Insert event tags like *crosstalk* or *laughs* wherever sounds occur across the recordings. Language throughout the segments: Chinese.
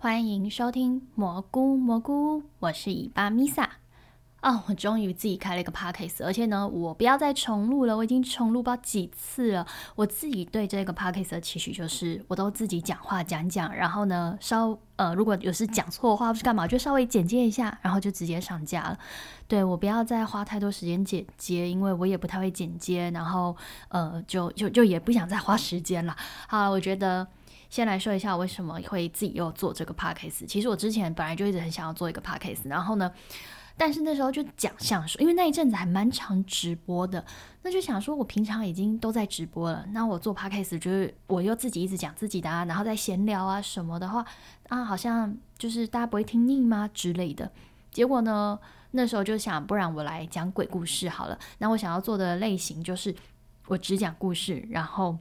欢迎收听蘑菇蘑菇，我是尾巴米萨。哦，我终于自己开了一个 podcast，而且呢，我不要再重录了，我已经重录不知道几次了。我自己对这个 podcast 的期许就是，我都自己讲话讲讲，然后呢，稍呃，如果有时讲错话或是干嘛，就稍微剪接一下，然后就直接上架了。对我不要再花太多时间剪接，因为我也不太会剪接，然后呃，就就就也不想再花时间了。好，我觉得。先来说一下为什么会自己又做这个 podcast。其实我之前本来就一直很想要做一个 podcast，然后呢，但是那时候就讲像说，因为那一阵子还蛮常直播的，那就想说我平常已经都在直播了，那我做 podcast 就是我又自己一直讲自己的啊，然后在闲聊啊什么的话啊，好像就是大家不会听腻吗之类的。结果呢，那时候就想，不然我来讲鬼故事好了。那我想要做的类型就是我只讲故事，然后。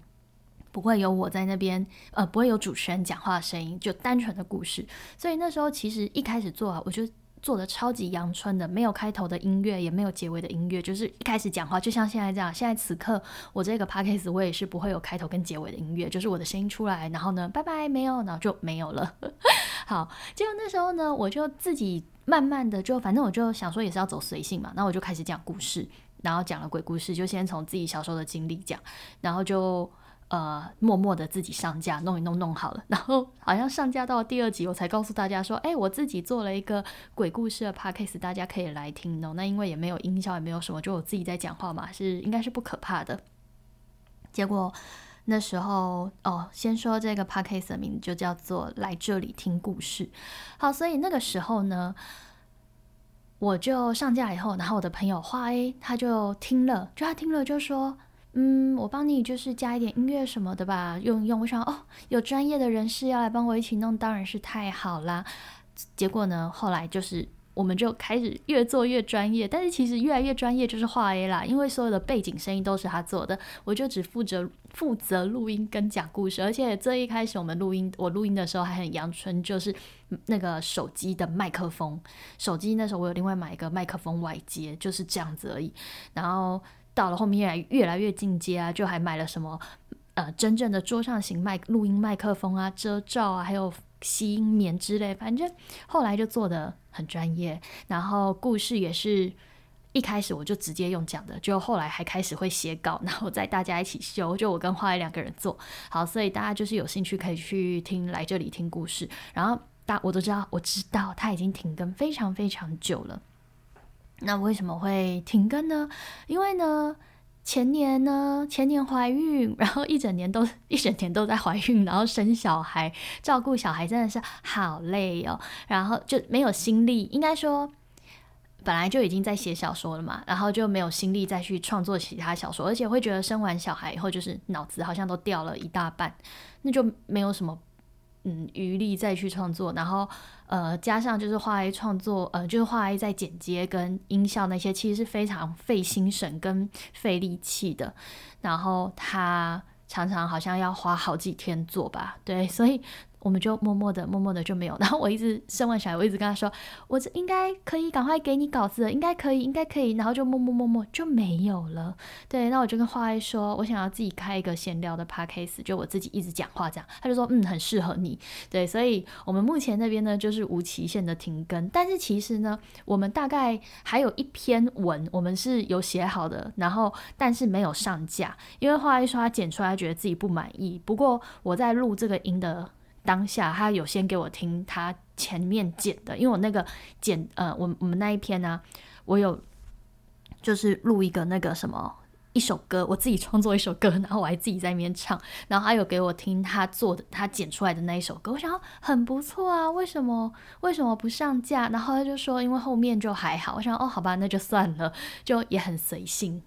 不会有我在那边，呃，不会有主持人讲话的声音，就单纯的故事。所以那时候其实一开始做啊，我就做的超级阳春的，没有开头的音乐，也没有结尾的音乐，就是一开始讲话就像现在这样。现在此刻我这个 podcast 我也是不会有开头跟结尾的音乐，就是我的声音出来，然后呢，拜拜，没有，然后就没有了。*laughs* 好，结果那时候呢，我就自己慢慢的就，反正我就想说也是要走随性嘛，那我就开始讲故事，然后讲了鬼故事，就先从自己小时候的经历讲，然后就。呃，默默的自己上架，弄一弄弄好了，然后好像上架到第二集，我才告诉大家说，哎，我自己做了一个鬼故事的 podcast，大家可以来听哦。那因为也没有音效，也没有什么，就我自己在讲话嘛，是应该是不可怕的。结果那时候哦，先说这个 podcast 的名字就叫做来这里听故事。好，所以那个时候呢，我就上架以后，然后我的朋友花 A 他就听了，就他听了就说。嗯，我帮你就是加一点音乐什么的吧，用一用。我想哦，有专业的人士要来帮我一起弄，当然是太好啦。结果呢，后来就是我们就开始越做越专业，但是其实越来越专业就是画 A 啦，因为所有的背景声音都是他做的，我就只负责负责录音跟讲故事。而且这一开始我们录音，我录音的时候还很阳春，就是那个手机的麦克风，手机那时候我有另外买一个麦克风外接，就是这样子而已。然后。到了后面越来越来越进阶啊，就还买了什么呃真正的桌上型麦录音麦克风啊、遮罩啊，还有吸音棉之类，反正后来就做的很专业。然后故事也是一开始我就直接用讲的，就后来还开始会写稿，*laughs* 然后再大家一起修，就我跟花爱两个人做好，所以大家就是有兴趣可以去听来这里听故事。然后大我都知道，我知道他已经停更非常非常久了。那为什么会停更呢？因为呢，前年呢，前年怀孕，然后一整年都一整年都在怀孕，然后生小孩，照顾小孩真的是好累哦，然后就没有心力。应该说，本来就已经在写小说了嘛，然后就没有心力再去创作其他小说，而且会觉得生完小孩以后，就是脑子好像都掉了一大半，那就没有什么。嗯，余力再去创作，然后呃，加上就是画 A 创作，呃，就是画 A 在剪接跟音效那些，其实是非常费心神跟费力气的。然后他常常好像要花好几天做吧，对，所以。我们就默默的、默默的就没有。*laughs* 然后我一直生完小孩，我一直跟他说，我这应该可以赶快给你稿子，应该可以，应该可以。然后就默默默默就没有了。对，那我就跟花爱说，我想要自己开一个闲聊的 podcast，就我自己一直讲话这样。他就说，嗯，很适合你。对，所以我们目前那边呢就是无期限的停更，但是其实呢，我们大概还有一篇文，我们是有写好的，然后但是没有上架，因为花爱说他剪出来觉得自己不满意。不过我在录这个音的。当下他有先给我听他前面剪的，因为我那个剪呃，我我们那一篇呢，我有就是录一个那个什么一首歌，我自己创作一首歌，然后我还自己在那边唱，然后他有给我听他做的他剪出来的那一首歌，我想很不错啊，为什么为什么不上架？然后他就说因为后面就还好，我想哦好吧，那就算了，就也很随性。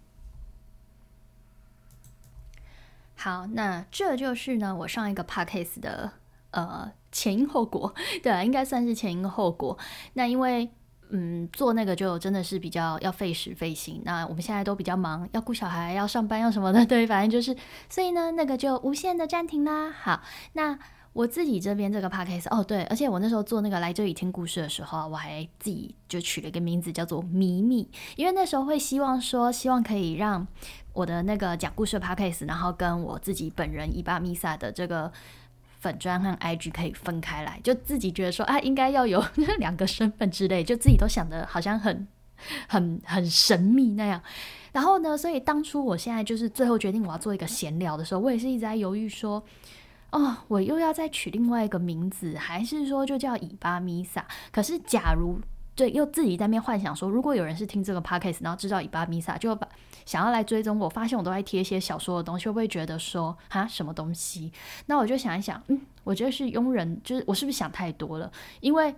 好，那这就是呢我上一个 podcast 的。呃，前因后果，*laughs* 对啊，应该算是前因后果。那因为，嗯，做那个就真的是比较要费时费心。那我们现在都比较忙，要顾小孩，要上班，要什么的，*laughs* 对，反正就是，所以呢，那个就无限的暂停啦。好，那我自己这边这个 podcast，哦，对，而且我那时候做那个来这里听故事的时候，我还自己就取了一个名字叫做秘密，因为那时候会希望说，希望可以让我的那个讲故事的 podcast，然后跟我自己本人伊巴米萨的这个。粉砖和 IG 可以分开来，就自己觉得说啊，应该要有 *laughs* 两个身份之类，就自己都想的好像很很很神秘那样。然后呢，所以当初我现在就是最后决定我要做一个闲聊的时候，我也是一直在犹豫说，哦，我又要再取另外一个名字，还是说就叫以巴米萨？可是假如对，又自己在面幻想说，如果有人是听这个 podcast，然后知道以巴米萨，就把想要来追踪我，发现我都在贴一些小说的东西，会不会觉得说哈什么东西？那我就想一想，嗯，我觉得是庸人，就是我是不是想太多了？因为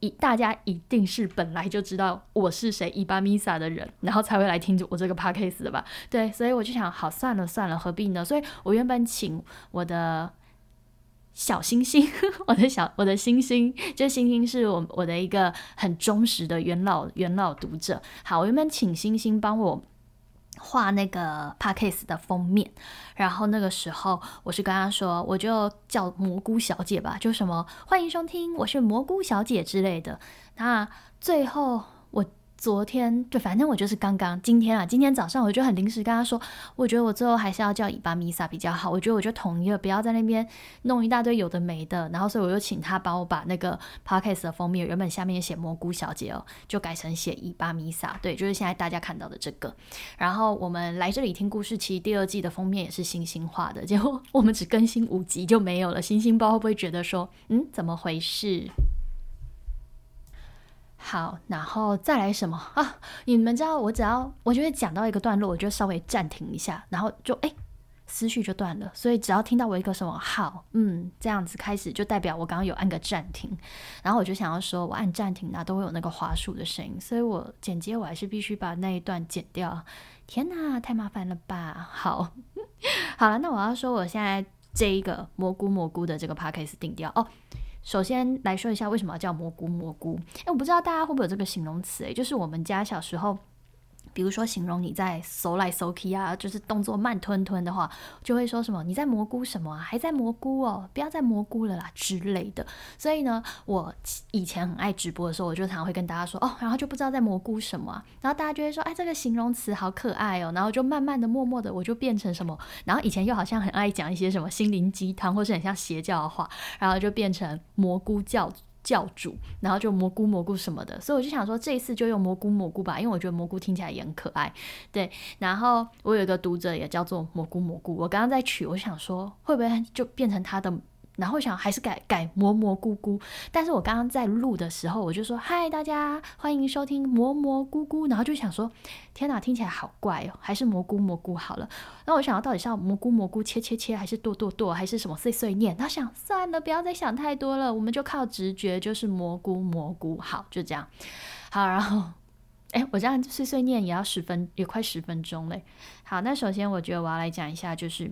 一大家一定是本来就知道我是谁伊巴米萨的人，然后才会来听我这个 podcast 的吧？对，所以我就想，好算了算了，何必呢？所以我原本请我的小星星，*laughs* 我的小我的星星，这星星是我我的一个很忠实的元老元老读者。好，我原本请星星帮我。画那个 podcast 的封面，然后那个时候我是跟他说，我就叫蘑菇小姐吧，就什么欢迎收听，我是蘑菇小姐之类的。那最后我。昨天对，反正我就是刚刚今天啊，今天早上我就很临时跟他说，我觉得我最后还是要叫伊巴米萨比较好。我觉得我就统一了，不要在那边弄一大堆有的没的。然后所以我就请他帮我把那个 podcast 的封面原本下面写蘑菇小姐哦，就改成写伊巴米萨。对，就是现在大家看到的这个。然后我们来这里听故事，其实第二季的封面也是星星画的，结果我们只更新五集就没有了。星星包会不会觉得说，嗯，怎么回事？好，然后再来什么啊？你们知道，我只要我觉得讲到一个段落，我就稍微暂停一下，然后就哎，思绪就断了。所以只要听到我一个什么好，嗯，这样子开始，就代表我刚刚有按个暂停。然后我就想要说，我按暂停呢，都会有那个滑鼠的声音，所以我剪接我还是必须把那一段剪掉。天哪，太麻烦了吧？好，*laughs* 好了，那我要说，我现在这一个蘑菇蘑菇的这个 p a c k a g e 定掉哦。首先来说一下为什么要叫蘑菇蘑菇？哎，我不知道大家会不会有这个形容词？诶，就是我们家小时候。比如说，形容你在搜来搜去啊，就是动作慢吞吞的话，就会说什么你在蘑菇什么啊，还在蘑菇哦，不要再蘑菇了啦之类的。所以呢，我以前很爱直播的时候，我就常常会跟大家说哦，然后就不知道在蘑菇什么啊，然后大家就会说哎，这个形容词好可爱哦，然后就慢慢的、默默的，我就变成什么，然后以前又好像很爱讲一些什么心灵鸡汤，或是很像邪教的话，然后就变成蘑菇教。教主，然后就蘑菇蘑菇什么的，所以我就想说这一次就用蘑菇蘑菇吧，因为我觉得蘑菇听起来也很可爱。对，然后我有一个读者也叫做蘑菇蘑菇，我刚刚在取，我想说会不会就变成他的。然后想还是改改蘑蘑菇菇，但是我刚刚在录的时候，我就说嗨，大家欢迎收听蘑蘑菇菇，然后就想说，天哪，听起来好怪哦，还是蘑菇蘑菇好了。然后我想到到底是要蘑菇蘑菇切切切，还是剁剁剁，还是什么碎碎念？他想算了，不要再想太多了，我们就靠直觉，就是蘑菇蘑菇好，就这样。好，然后哎，我这样碎碎念也要十分，也快十分钟嘞。好，那首先我觉得我要来讲一下，就是。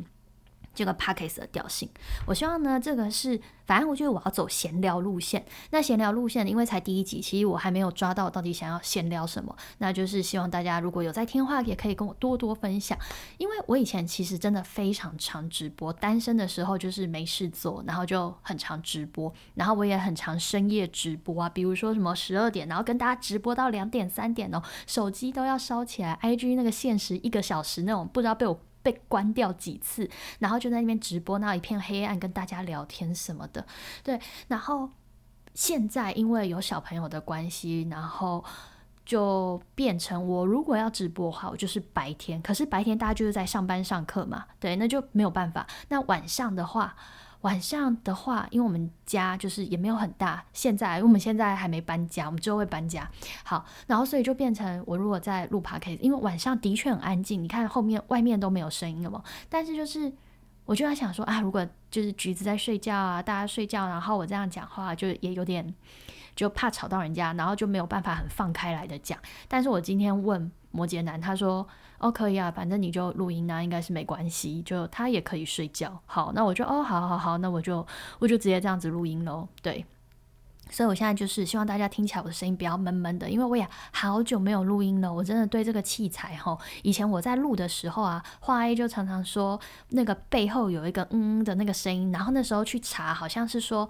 这个 p a c k a g e 的调性，我希望呢，这个是，反正我觉得我要走闲聊路线。那闲聊路线，因为才第一集，其实我还没有抓到到底想要闲聊什么。那就是希望大家如果有在听话，也可以跟我多多分享。因为我以前其实真的非常常直播，单身的时候就是没事做，然后就很常直播，然后我也很常深夜直播啊，比如说什么十二点，然后跟大家直播到两点三点哦，手机都要烧起来，IG 那个限时一个小时那种，不知道被我。被关掉几次，然后就在那边直播，那一片黑暗，跟大家聊天什么的。对，然后现在因为有小朋友的关系，然后就变成我如果要直播的话，我就是白天。可是白天大家就是在上班上课嘛，对，那就没有办法。那晚上的话。晚上的话，因为我们家就是也没有很大，现在因为我们现在还没搬家，我们之后会搬家。好，然后所以就变成我如果在录 p o c a s t 因为晚上的确很安静，你看后面外面都没有声音了嘛。但是就是我就在想说啊，如果就是橘子在睡觉啊，大家睡觉，然后我这样讲话，就也有点就怕吵到人家，然后就没有办法很放开来的讲。但是我今天问摩羯男，他说。哦，可以啊，反正你就录音啊，应该是没关系。就他也可以睡觉。好，那我就哦，好好好，那我就 *laughs* 我就直接这样子录音喽。对，所以我现在就是希望大家听起来我的声音不要闷闷的，因为我也好久没有录音了。我真的对这个器材哈，以前我在录的时候啊，华 A 就常常说那个背后有一个嗯嗯的那个声音，然后那时候去查，好像是说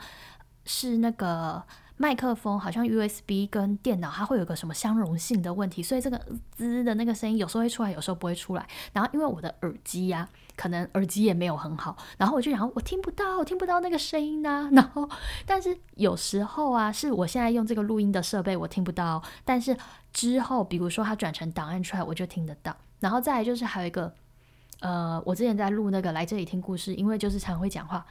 是那个。麦克风好像 USB 跟电脑它会有个什么相容性的问题，所以这个滋的那个声音有时候会出来，有时候不会出来。然后因为我的耳机呀，可能耳机也没有很好，然后我就想我听不到，听不到那个声音呢。*laughs* 然后但是有时候啊，是我现在用这个录音的设备我听不到，但是之后比如说它转成档案出来，我就听得到。然后再来就是还有一个，呃，我之前在录那个来这里听故事，因为就是常会讲话，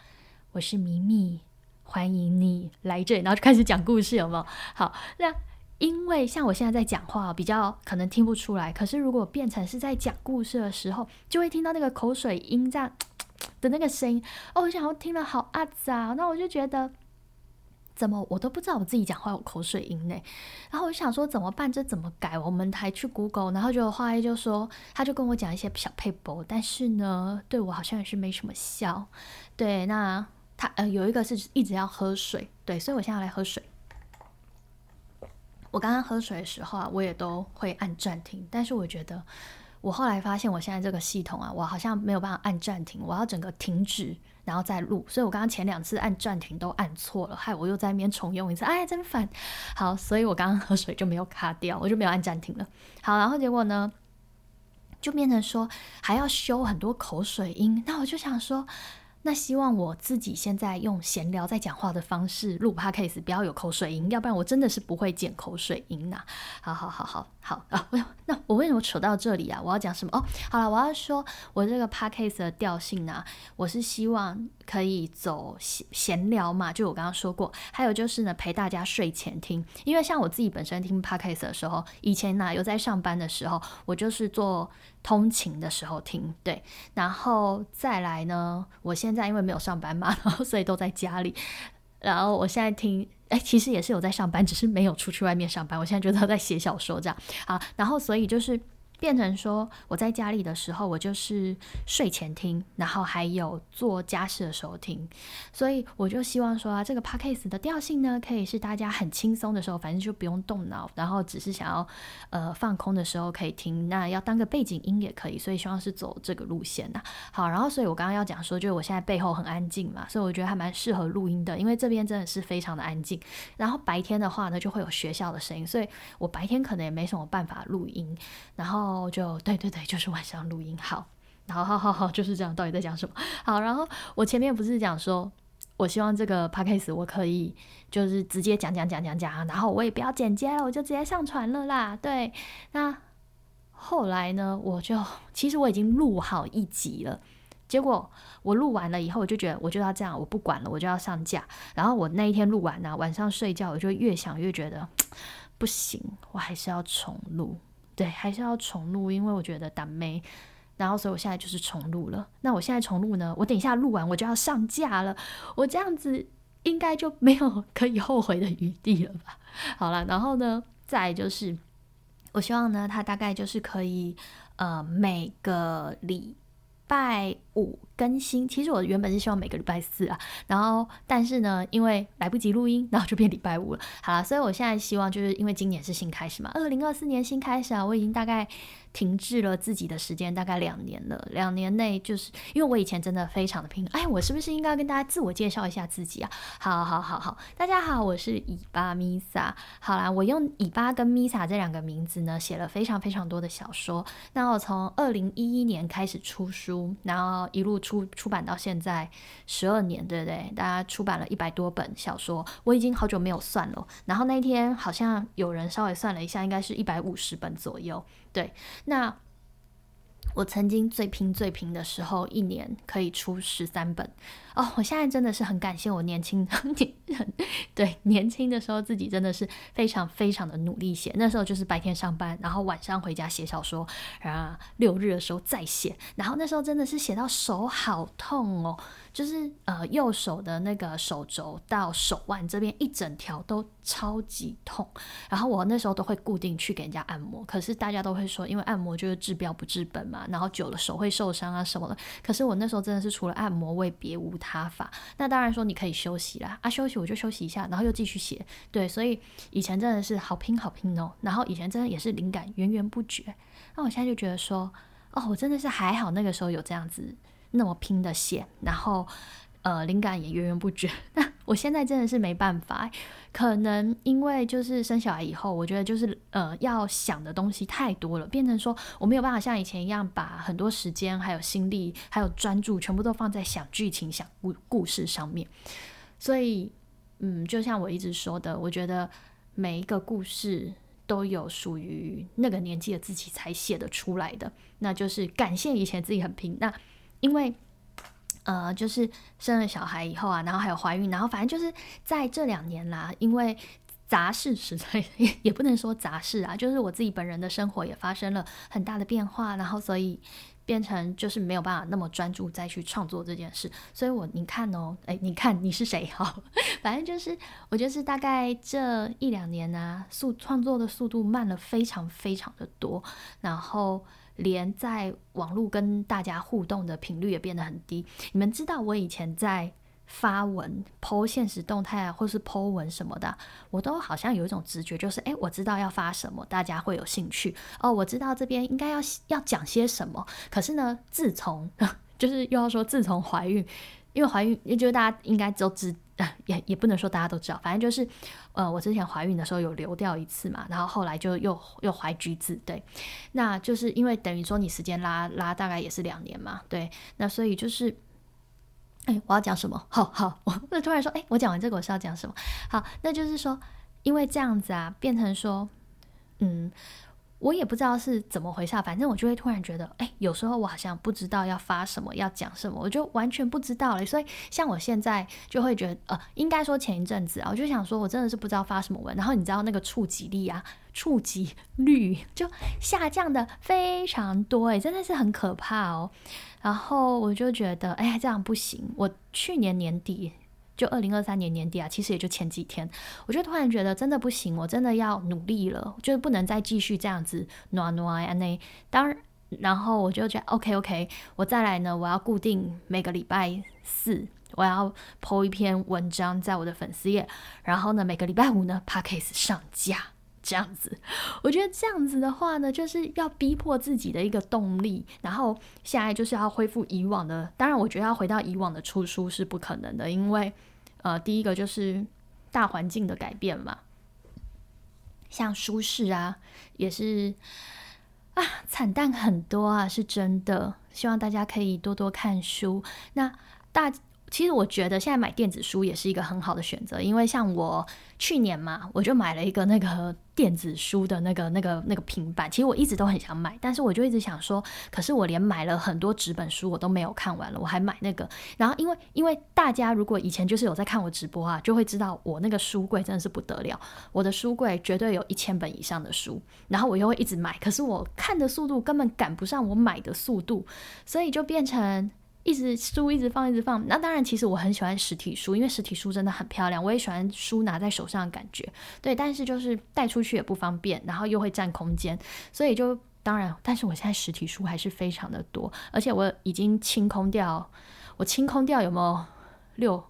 我是咪咪。欢迎你来这里，然后就开始讲故事，有没有？好，那因为像我现在在讲话，比较可能听不出来。可是如果变成是在讲故事的时候，就会听到那个口水音这样 *tsk* 的那个声音。哦，我想要听了好阿杂，那我就觉得怎么我都不知道我自己讲话有口水音呢？然后我想说怎么办？这怎么改？我们还去 Google，然后就花一就说，他就跟我讲一些小配博，但是呢，对我好像也是没什么效。对，那。他呃有一个是一直要喝水，对，所以我现在要来喝水。我刚刚喝水的时候啊，我也都会按暂停，但是我觉得我后来发现我现在这个系统啊，我好像没有办法按暂停，我要整个停止然后再录，所以我刚刚前两次按暂停都按错了，害我又在那边重用一次，哎，真烦。好，所以我刚刚喝水就没有卡掉，我就没有按暂停了。好，然后结果呢，就变成说还要修很多口水音，那我就想说。那希望我自己现在用闲聊在讲话的方式录 podcast，不要有口水音，要不然我真的是不会剪口水音呐。好好好好好啊！那我为什么扯到这里啊？我要讲什么？哦，好了，我要说我这个 podcast 的调性呢，我是希望可以走闲闲聊嘛，就我刚刚说过，还有就是呢陪大家睡前听，因为像我自己本身听 podcast 的时候，以前呢有在上班的时候，我就是做。通勤的时候听，对，然后再来呢？我现在因为没有上班嘛，然后所以都在家里。然后我现在听，哎，其实也是有在上班，只是没有出去外面上班。我现在觉得在写小说这样好，然后所以就是。变成说我在家里的时候，我就是睡前听，然后还有做家事的时候听，所以我就希望说啊，这个 podcast 的调性呢，可以是大家很轻松的时候，反正就不用动脑，然后只是想要呃放空的时候可以听，那要当个背景音也可以，所以希望是走这个路线。好，然后所以我刚刚要讲说，就是我现在背后很安静嘛，所以我觉得还蛮适合录音的，因为这边真的是非常的安静。然后白天的话呢，就会有学校的声音，所以我白天可能也没什么办法录音，然后。哦，就对对对，就是晚上录音好，然后好好好，就是这样。到底在讲什么？好，然后我前面不是讲说，我希望这个 podcast 我可以就是直接讲讲讲讲讲，然后我也不要剪接了，我就直接上传了啦。对，那后来呢，我就其实我已经录好一集了，结果我录完了以后，我就觉得我就要这样，我不管了，我就要上架。然后我那一天录完呢，晚上睡觉，我就越想越觉得不行，我还是要重录。对，还是要重录，因为我觉得打没，然后所以我现在就是重录了。那我现在重录呢？我等一下录完我就要上架了，我这样子应该就没有可以后悔的余地了吧？好了，然后呢，再就是，我希望呢，它大概就是可以，呃，每个礼拜五。更新，其实我原本是希望每个礼拜四啊，然后但是呢，因为来不及录音，然后就变礼拜五了。好了，所以我现在希望就是因为今年是新开始嘛，二零二四年新开始啊，我已经大概停滞了自己的时间大概两年了。两年内就是因为我以前真的非常的拼，哎，我是不是应该跟大家自我介绍一下自己啊？好好好好，大家好，我是尾巴 Misa。好啦，我用尾巴跟 Misa 这两个名字呢，写了非常非常多的小说。那我从二零一一年开始出书，然后一路。出出版到现在十二年，对不对？大家出版了一百多本小说，我已经好久没有算了。然后那天好像有人稍微算了一下，应该是一百五十本左右。对，那。我曾经最拼最拼的时候，一年可以出十三本哦。我现在真的是很感谢我年轻 *laughs* 年对年轻的时候自己真的是非常非常的努力写。那时候就是白天上班，然后晚上回家写小说，然后六日的时候再写。然后那时候真的是写到手好痛哦。就是呃右手的那个手肘到手腕这边一整条都超级痛，然后我那时候都会固定去给人家按摩，可是大家都会说，因为按摩就是治标不治本嘛，然后久了手会受伤啊什么的。可是我那时候真的是除了按摩，为别无他他法。那当然说你可以休息啦，啊休息我就休息一下，然后又继续写。对，所以以前真的是好拼好拼哦，然后以前真的也是灵感源源不绝。那我现在就觉得说，哦，我真的是还好那个时候有这样子。那么拼的写，然后，呃，灵感也源源不绝。*laughs* 那我现在真的是没办法，可能因为就是生小孩以后，我觉得就是呃要想的东西太多了，变成说我没有办法像以前一样把很多时间、还有心力、还有专注全部都放在想剧情、想故故事上面。所以，嗯，就像我一直说的，我觉得每一个故事都有属于那个年纪的自己才写得出来的，那就是感谢以前自己很拼。那因为。呃，就是生了小孩以后啊，然后还有怀孕，然后反正就是在这两年啦，因为杂事实在 *laughs* 也不能说杂事啊，就是我自己本人的生活也发生了很大的变化，然后所以变成就是没有办法那么专注再去创作这件事，所以我你看哦，哎，你看你是谁哈？*laughs* 反正就是我就是大概这一两年呢，速创作的速度慢了非常非常的多，然后。连在网络跟大家互动的频率也变得很低。你们知道我以前在发文、剖现实动态啊，或是剖文什么的，我都好像有一种直觉，就是哎，我知道要发什么，大家会有兴趣哦。我知道这边应该要要讲些什么。可是呢，自从 *laughs* 就是又要说自从怀孕，因为怀孕，也就是大家应该都知。也也不能说大家都知道，反正就是，呃，我之前怀孕的时候有流掉一次嘛，然后后来就又又怀橘子，对，那就是因为等于说你时间拉拉大概也是两年嘛，对，那所以就是，哎，我要讲什么？好好，我 *laughs* 那突然说，哎，我讲完这个我是要讲什么？好，那就是说，因为这样子啊，变成说，嗯。我也不知道是怎么回事，反正我就会突然觉得，哎，有时候我好像不知道要发什么，要讲什么，我就完全不知道了。所以像我现在就会觉得，呃，应该说前一阵子啊，我就想说，我真的是不知道发什么文。然后你知道那个触及力啊，触及率就下降的非常多，哎，真的是很可怕哦。然后我就觉得，哎，这样不行。我去年年底。就二零二三年年底啊，其实也就前几天，我就突然觉得真的不行，我真的要努力了，就是不能再继续这样子暖暖啊那。当然，然后我就觉得 OK OK，我再来呢，我要固定每个礼拜四我要 po 一篇文章在我的粉丝页，然后呢每个礼拜五呢 p a c k a g e 上架这样子。我觉得这样子的话呢，就是要逼迫自己的一个动力。然后现在就是要恢复以往的，当然我觉得要回到以往的出书是不可能的，因为。呃，第一个就是大环境的改变嘛，像舒适啊，也是啊，惨淡很多啊，是真的。希望大家可以多多看书。那大。其实我觉得现在买电子书也是一个很好的选择，因为像我去年嘛，我就买了一个那个电子书的那个、那个、那个平板。其实我一直都很想买，但是我就一直想说，可是我连买了很多纸本书我都没有看完了，我还买那个。然后因为因为大家如果以前就是有在看我直播啊，就会知道我那个书柜真的是不得了，我的书柜绝对有一千本以上的书，然后我又会一直买，可是我看的速度根本赶不上我买的速度，所以就变成。一直书一直放一直放，那当然，其实我很喜欢实体书，因为实体书真的很漂亮。我也喜欢书拿在手上的感觉，对。但是就是带出去也不方便，然后又会占空间，所以就当然，但是我现在实体书还是非常的多，而且我已经清空掉，我清空掉有没有六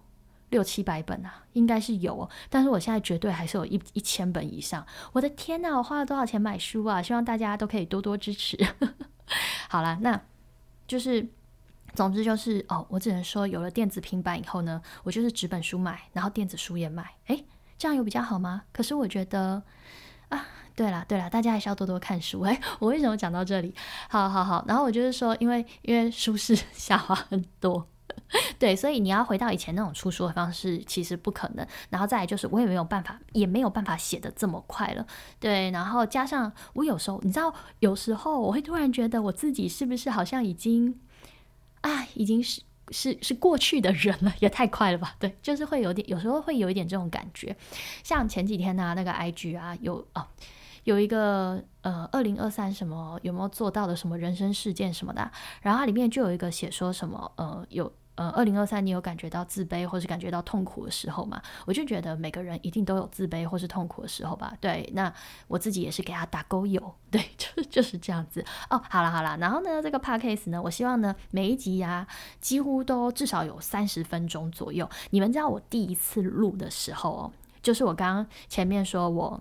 六七百本啊？应该是有，但是我现在绝对还是有一一千本以上。我的天呐，我花了多少钱买书啊？希望大家都可以多多支持。*laughs* 好了，那就是。总之就是哦，我只能说有了电子平板以后呢，我就是纸本书买，然后电子书也买，诶，这样有比较好吗？可是我觉得啊，对了对了，大家还是要多多看书。*laughs* 诶，我为什么讲到这里？好好好，然后我就是说，因为因为书市下滑很多，*laughs* 对，所以你要回到以前那种出书的方式，其实不可能。然后再来就是，我也没有办法，也没有办法写的这么快了，对。然后加上我有时候，你知道，有时候我会突然觉得我自己是不是好像已经。啊，已经是是是过去的人了，*laughs* 也太快了吧？对，就是会有点，有时候会有一点这种感觉。像前几天呢，那个 IG 啊，有啊，有一个呃，二零二三什么有没有做到的什么人生事件什么的，然后它里面就有一个写说什么呃有。呃，二零二三，你有感觉到自卑或是感觉到痛苦的时候吗？我就觉得每个人一定都有自卑或是痛苦的时候吧。对，那我自己也是给他打勾有，对，*laughs* 就就是这样子。哦，好了好了，然后呢，这个 podcast 呢，我希望呢，每一集呀，几乎都至少有三十分钟左右。你们知道我第一次录的时候哦，就是我刚刚前面说我。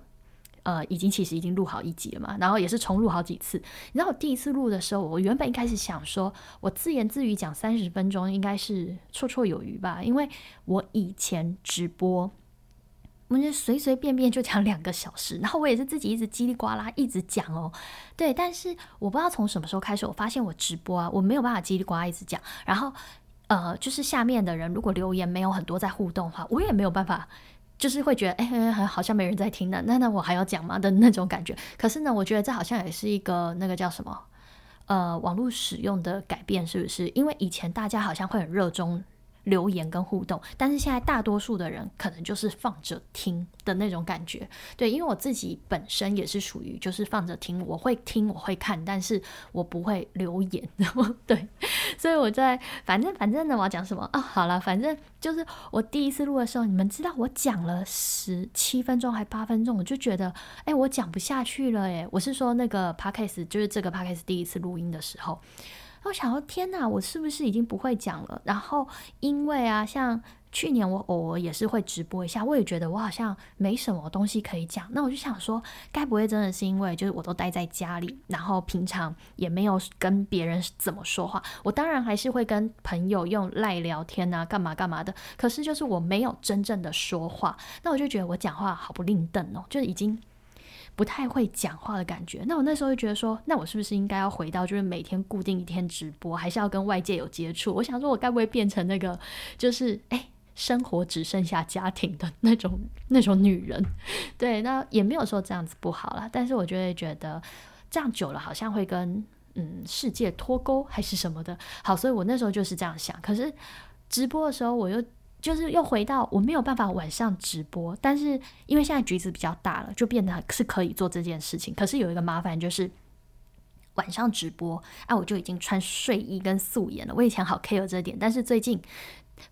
呃，已经其实已经录好一集了嘛，然后也是重录好几次。你知道我第一次录的时候，我原本一开始想说，我自言自语讲三十分钟应该是绰绰有余吧，因为我以前直播，我就随随便便就讲两个小时，*laughs* 然后我也是自己一直叽里呱啦一直讲哦，对。但是我不知道从什么时候开始，我发现我直播啊，我没有办法叽里呱啦一直讲，然后呃，就是下面的人如果留言没有很多在互动的话，我也没有办法。就是会觉得，哎，好像没人在听呢，那那我还要讲吗的那种感觉。可是呢，我觉得这好像也是一个那个叫什么，呃，网络使用的改变，是不是？因为以前大家好像会很热衷。留言跟互动，但是现在大多数的人可能就是放着听的那种感觉。对，因为我自己本身也是属于就是放着听，我会听，我会看，但是我不会留言。*laughs* 对，所以我在反正反正呢，我要讲什么啊？好了，反正就是我第一次录的时候，你们知道我讲了十七分钟还八分钟，我就觉得哎，我讲不下去了哎。我是说那个 podcast，就是这个 podcast 第一次录音的时候。我想说，天哪，我是不是已经不会讲了？然后，因为啊，像去年我偶尔也是会直播一下，我也觉得我好像没什么东西可以讲。那我就想说，该不会真的是因为就是我都待在家里，然后平常也没有跟别人怎么说话？我当然还是会跟朋友用赖聊天啊，干嘛干嘛的。可是就是我没有真正的说话，那我就觉得我讲话好不吝啬哦，就已经。不太会讲话的感觉，那我那时候就觉得说，那我是不是应该要回到就是每天固定一天直播，还是要跟外界有接触？我想说，我该不会变成那个就是哎，生活只剩下家庭的那种那种女人？对，那也没有说这样子不好啦，但是我就会觉得这样久了好像会跟嗯世界脱钩还是什么的。好，所以我那时候就是这样想。可是直播的时候我又。就是又回到我没有办法晚上直播，但是因为现在橘子比较大了，就变得是可以做这件事情。可是有一个麻烦就是晚上直播，啊，我就已经穿睡衣跟素颜了。我以前好 care 这点，但是最近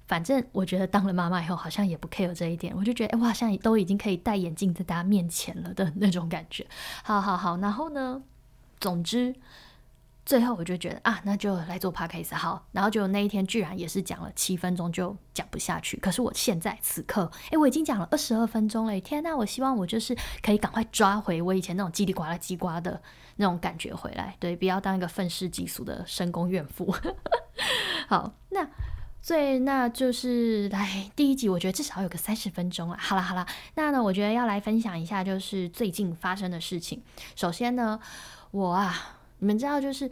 反正我觉得当了妈妈以后，好像也不 care 这一点。我就觉得，哎，我好像都已经可以戴眼镜在大家面前了的那种感觉。好好好，然后呢，总之。最后我就觉得啊，那就来做 podcast 好，然后就那一天居然也是讲了七分钟就讲不下去。可是我现在此刻，诶，我已经讲了二十二分钟了，天呐，我希望我就是可以赶快抓回我以前那种叽里呱啦叽呱的那种感觉回来，对，不要当一个愤世嫉俗的深宫怨妇。*laughs* 好，那最那就是来第一集，我觉得至少有个三十分钟了。好了好了，那呢，我觉得要来分享一下就是最近发生的事情。首先呢，我啊。你们知道，就是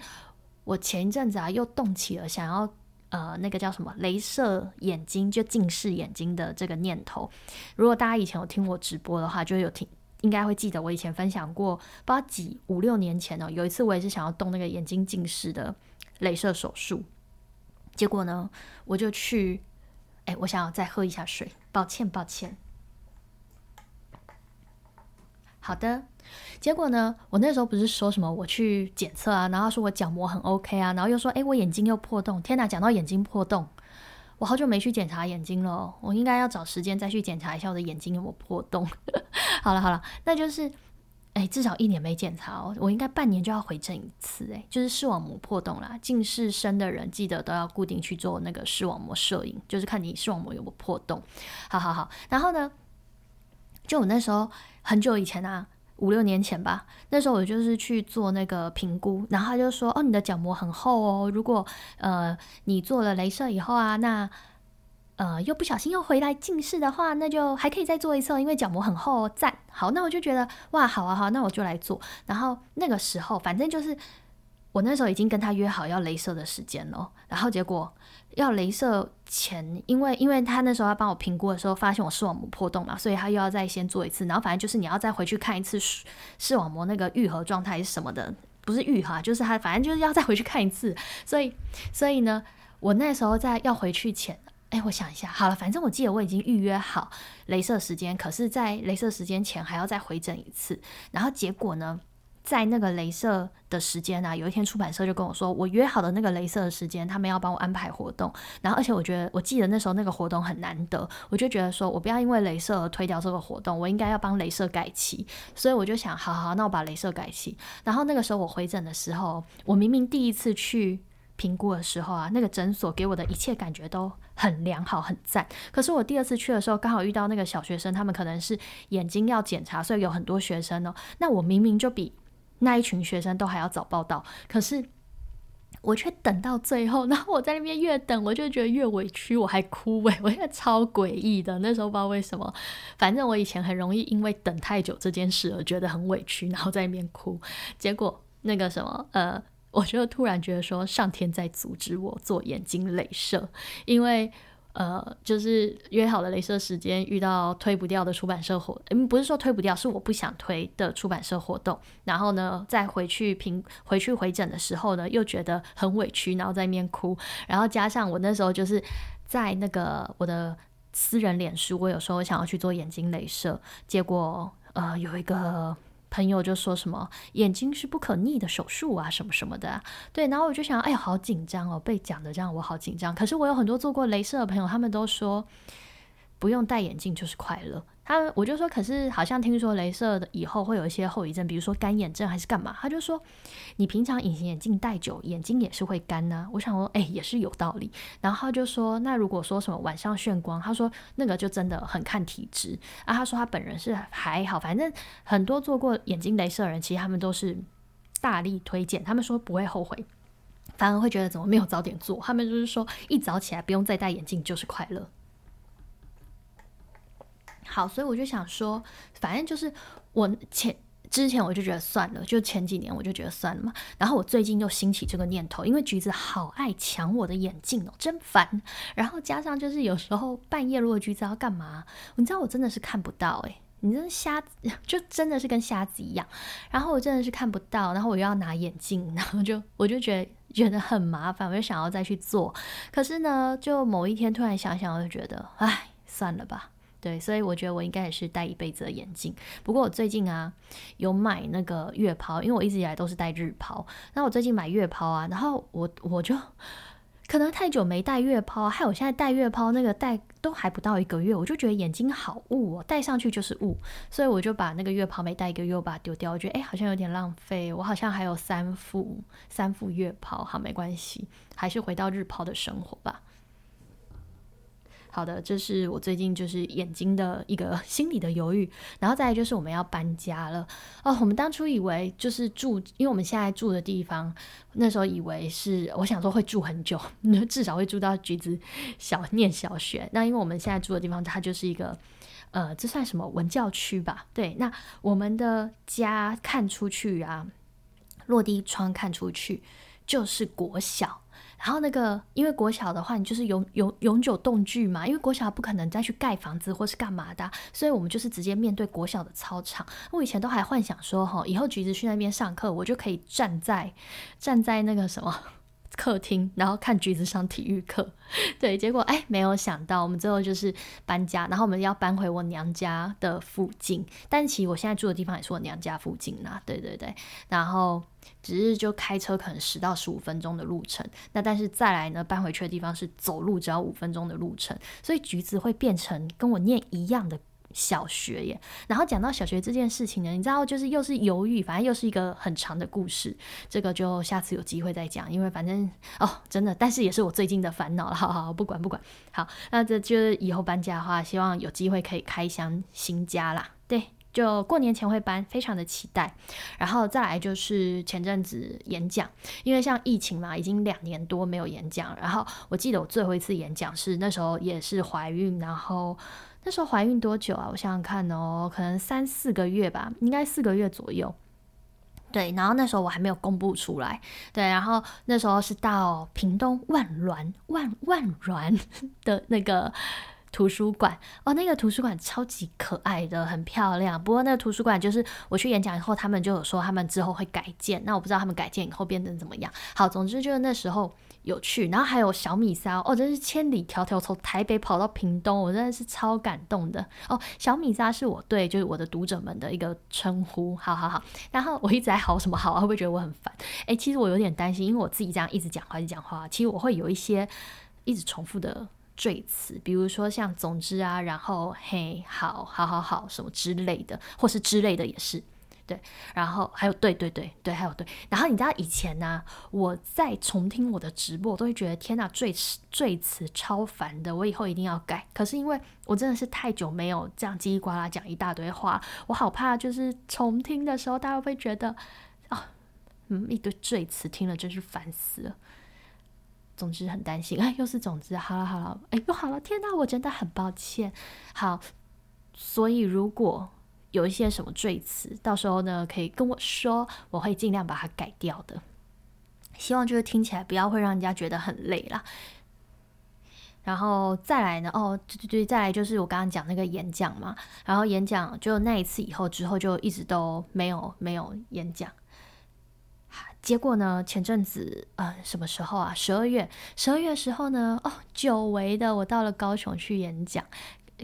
我前一阵子啊，又动起了想要呃那个叫什么，镭射眼睛就近视眼睛的这个念头。如果大家以前有听我直播的话，就有听，应该会记得我以前分享过，不知道几五六年前哦，有一次我也是想要动那个眼睛近视的镭射手术，结果呢，我就去，哎，我想要再喝一下水，抱歉抱歉。好的。结果呢？我那时候不是说什么我去检测啊，然后说我角膜很 OK 啊，然后又说哎我眼睛又破洞。天哪，讲到眼睛破洞，我好久没去检查眼睛了，我应该要找时间再去检查一下我的眼睛有没有破洞。*laughs* 好了好了，那就是哎至少一年没检查哦，我应该半年就要回诊一次哎，就是视网膜破洞啦。近视深的人记得都要固定去做那个视网膜摄影，就是看你视网膜有没有破洞。好好好，然后呢，就我那时候很久以前啊。五六年前吧，那时候我就是去做那个评估，然后他就说：“哦，你的角膜很厚哦，如果呃你做了镭射以后啊，那呃又不小心又回来近视的话，那就还可以再做一次，因为角膜很厚。”哦赞，好，那我就觉得哇，好啊，好，那我就来做。然后那个时候，反正就是我那时候已经跟他约好要镭射的时间了，然后结果。要镭射前，因为因为他那时候要帮我评估的时候，发现我视网膜破洞嘛，所以他又要再先做一次，然后反正就是你要再回去看一次视视网膜那个愈合状态是什么的，不是愈合，就是他反正就是要再回去看一次，所以所以呢，我那时候在要回去前，哎，我想一下，好了，反正我记得我已经预约好镭射时间，可是，在镭射时间前还要再回诊一次，然后结果呢？在那个镭射的时间啊，有一天出版社就跟我说，我约好的那个镭射的时间，他们要帮我安排活动。然后，而且我觉得，我记得那时候那个活动很难得，我就觉得说我不要因为镭射而推掉这个活动，我应该要帮镭射改期。所以我就想，好好，那我把镭射改期。然后那个时候我回诊的时候，我明明第一次去评估的时候啊，那个诊所给我的一切感觉都很良好，很赞。可是我第二次去的时候，刚好遇到那个小学生，他们可能是眼睛要检查，所以有很多学生哦。那我明明就比那一群学生都还要早报到，可是我却等到最后，然后我在那边越等，我就觉得越委屈，我还哭诶，我觉得超诡异的。那时候不知道为什么，反正我以前很容易因为等太久这件事而觉得很委屈，然后在那边哭。结果那个什么，呃。我就突然觉得说，上天在阻止我做眼睛镭射，因为呃，就是约好了镭射时间遇到推不掉的出版社活，嗯，不是说推不掉，是我不想推的出版社活动。然后呢，再回去评回去回诊的时候呢，又觉得很委屈，然后在那边哭。然后加上我那时候就是在那个我的私人脸书，我有时候想要去做眼睛镭射，结果呃有一个。朋友就说什么眼睛是不可逆的手术啊，什么什么的，对，然后我就想，哎，好紧张哦，被讲的这样我好紧张。可是我有很多做过镭射的朋友，他们都说不用戴眼镜就是快乐。他我就说，可是好像听说镭射的以后会有一些后遗症，比如说干眼症还是干嘛？他就说，你平常隐形眼镜戴久，眼睛也是会干呢。我想说，哎，也是有道理。然后他就说，那如果说什么晚上眩光，他说那个就真的很看体质啊。他说他本人是还好，反正很多做过眼睛镭射的人，其实他们都是大力推荐，他们说不会后悔，反而会觉得怎么没有早点做。他们就是说，一早起来不用再戴眼镜就是快乐。好，所以我就想说，反正就是我前之前我就觉得算了，就前几年我就觉得算了嘛。然后我最近又兴起这个念头，因为橘子好爱抢我的眼镜哦，真烦。然后加上就是有时候半夜如果橘子要干嘛，你知道我真的是看不到诶，你真瞎子，*laughs* 就真的是跟瞎子一样。然后我真的是看不到，然后我又要拿眼镜，然后就我就觉得觉得很麻烦，我就想要再去做。可是呢，就某一天突然想想，我就觉得，哎，算了吧。对，所以我觉得我应该也是戴一辈子的眼镜。不过我最近啊有买那个月抛，因为我一直以来都是戴日抛。那我最近买月抛啊，然后我我就可能太久没戴月抛，害我现在戴月抛那个戴都还不到一个月，我就觉得眼睛好雾哦，戴上去就是雾，所以我就把那个月抛没戴一个月，我把它丢掉。我觉得哎，好像有点浪费。我好像还有三副三副月抛，好没关系，还是回到日抛的生活吧。好的，这是我最近就是眼睛的一个 *laughs* 心理的犹豫，然后再来就是我们要搬家了哦。我们当初以为就是住，因为我们现在住的地方，那时候以为是我想说会住很久，*laughs* 至少会住到橘子小念小学。那因为我们现在住的地方，它就是一个呃，这算什么文教区吧？对，那我们的家看出去啊，落地窗看出去就是国小。然后那个，因为国小的话，你就是永永永久动距嘛，因为国小不可能再去盖房子或是干嘛的，所以我们就是直接面对国小的操场。我以前都还幻想说，哈，以后橘子去那边上课，我就可以站在站在那个什么。客厅，然后看橘子上体育课，*laughs* 对，结果哎，没有想到我们最后就是搬家，然后我们要搬回我娘家的附近，但其实我现在住的地方也是我娘家附近啦，对对对，然后只是就开车可能十到十五分钟的路程，那但是再来呢，搬回去的地方是走路只要五分钟的路程，所以橘子会变成跟我念一样的。小学耶，然后讲到小学这件事情呢，你知道，就是又是犹豫，反正又是一个很长的故事，这个就下次有机会再讲，因为反正哦，真的，但是也是我最近的烦恼了，好好不管不管，好，那这就是以后搬家的话，希望有机会可以开箱新家啦，对，就过年前会搬，非常的期待，然后再来就是前阵子演讲，因为像疫情嘛，已经两年多没有演讲，然后我记得我最后一次演讲是那时候也是怀孕，然后。那时候怀孕多久啊？我想想看哦，可能三四个月吧，应该四个月左右。对，然后那时候我还没有公布出来。对，然后那时候是到屏东万峦万万峦的那个图书馆哦，那个图书馆超级可爱的，很漂亮。不过那个图书馆就是我去演讲以后，他们就有说他们之后会改建，那我不知道他们改建以后变成怎么样。好，总之就是那时候。有趣，然后还有小米沙哦，真是千里迢迢从台北跑到屏东，我真的是超感动的哦。小米沙是我对就是我的读者们的一个称呼，好好好。然后我一直在好什么好啊？会不会觉得我很烦？诶，其实我有点担心，因为我自己这样一直讲话一直讲话，其实我会有一些一直重复的赘词，比如说像总之啊，然后嘿，好好好好什么之类的，或是之类的也是。对，然后还有对对对对，还有对，然后你知道以前呢，我在重听我的直播，我都会觉得天哪，最最词超烦的，我以后一定要改。可是因为我真的是太久没有这样叽里呱啦讲一大堆话，我好怕就是重听的时候，大家会觉得啊，嗯，一堆赘词听了真是烦死了。总之很担心，哎，又是总之，好了好了，哎，又好了，天哪，我真的很抱歉。好，所以如果。有一些什么赘词，到时候呢可以跟我说，我会尽量把它改掉的。希望就是听起来不要会让人家觉得很累啦。然后再来呢，哦，对对对，再来就是我刚刚讲那个演讲嘛。然后演讲就那一次以后之后就一直都没有没有演讲。结果呢，前阵子呃什么时候啊？十二月，十二月时候呢，哦，久违的我到了高雄去演讲。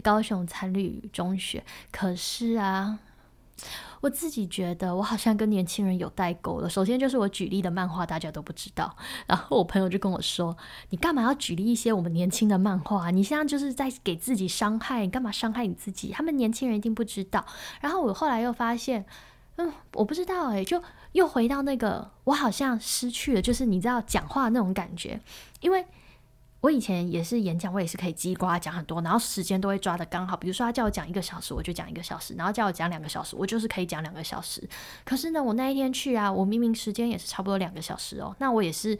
高雄参旅中学，可是啊，我自己觉得我好像跟年轻人有代沟了。首先就是我举例的漫画大家都不知道，然后我朋友就跟我说：“你干嘛要举例一些我们年轻的漫画？你现在就是在给自己伤害，你干嘛伤害你自己？他们年轻人一定不知道。”然后我后来又发现，嗯，我不知道诶，就又回到那个我好像失去了，就是你知道讲话那种感觉，因为。我以前也是演讲，我也是可以叽呱讲很多，然后时间都会抓的刚好。比如说他叫我讲一个小时，我就讲一个小时；然后叫我讲两个小时，我就是可以讲两个小时。可是呢，我那一天去啊，我明明时间也是差不多两个小时哦，那我也是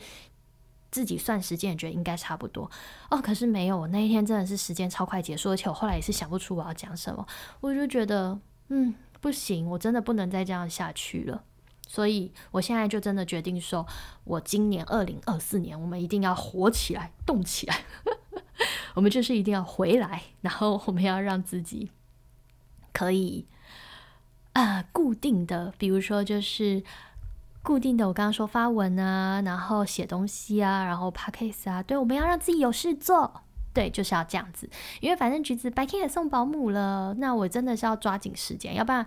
自己算时间，也觉得应该差不多哦。可是没有，我那一天真的是时间超快结束，而且我后来也是想不出我要讲什么，我就觉得嗯不行，我真的不能再这样下去了。所以，我现在就真的决定说，我今年二零二四年，我们一定要活起来，动起来。*laughs* 我们就是一定要回来，然后我们要让自己可以啊，固定的，比如说就是固定的，我刚刚说发文啊，然后写东西啊，然后 p a c k a s e 啊，对，我们要让自己有事做，对，就是要这样子。因为反正橘子白天也送保姆了，那我真的是要抓紧时间，要不然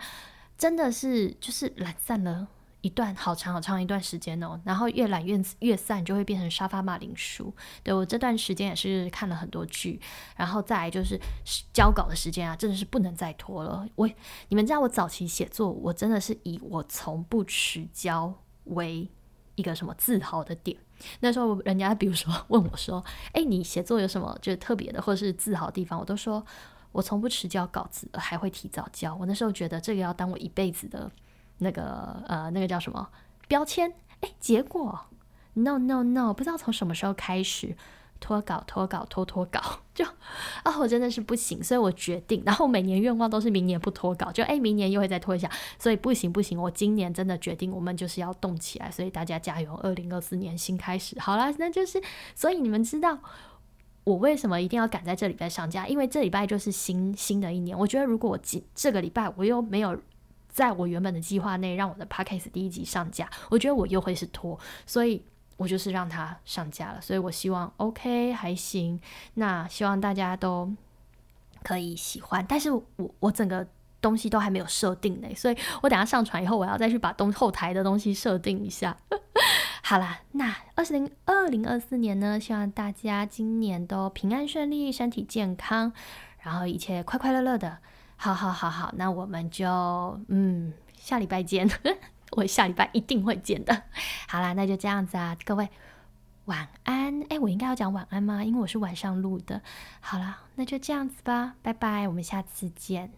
真的是就是懒散了。一段好长好长一段时间哦，然后越懒越越散，就会变成沙发马铃薯。对我这段时间也是看了很多剧，然后再来就是交稿的时间啊，真的是不能再拖了。我你们知道我早期写作，我真的是以我从不迟交为一个什么自豪的点。那时候人家比如说问我说：“哎，你写作有什么就是特别的或者是自豪的地方？”我都说我从不迟交稿子，还会提早交。我那时候觉得这个要当我一辈子的。那个呃，那个叫什么标签？哎，结果 no no no，不知道从什么时候开始拖稿拖稿拖拖稿，*laughs* 就啊，我真的是不行，所以我决定，然后每年愿望都是明年不拖稿，就哎，明年又会再拖一下，所以不行不行，我今年真的决定，我们就是要动起来，所以大家加油，二零二四年新开始，好了，那就是，所以你们知道我为什么一定要赶在这礼拜上架？因为这礼拜就是新新的一年，我觉得如果我今这个礼拜我又没有。在我原本的计划内，让我的 podcast 第一集上架，我觉得我又会是拖，所以我就是让它上架了。所以我希望 OK 还行，那希望大家都可以喜欢。但是我我整个东西都还没有设定呢，所以我等下上传以后，我要再去把东后台的东西设定一下。*laughs* 好啦，那二零二零二四年呢，希望大家今年都平安顺利，身体健康，然后一切快快乐乐的。好好好好，那我们就嗯下礼拜见，*laughs* 我下礼拜一定会见的。好啦，那就这样子啊，各位晚安。哎，我应该要讲晚安吗？因为我是晚上录的。好啦，那就这样子吧，拜拜，我们下次见。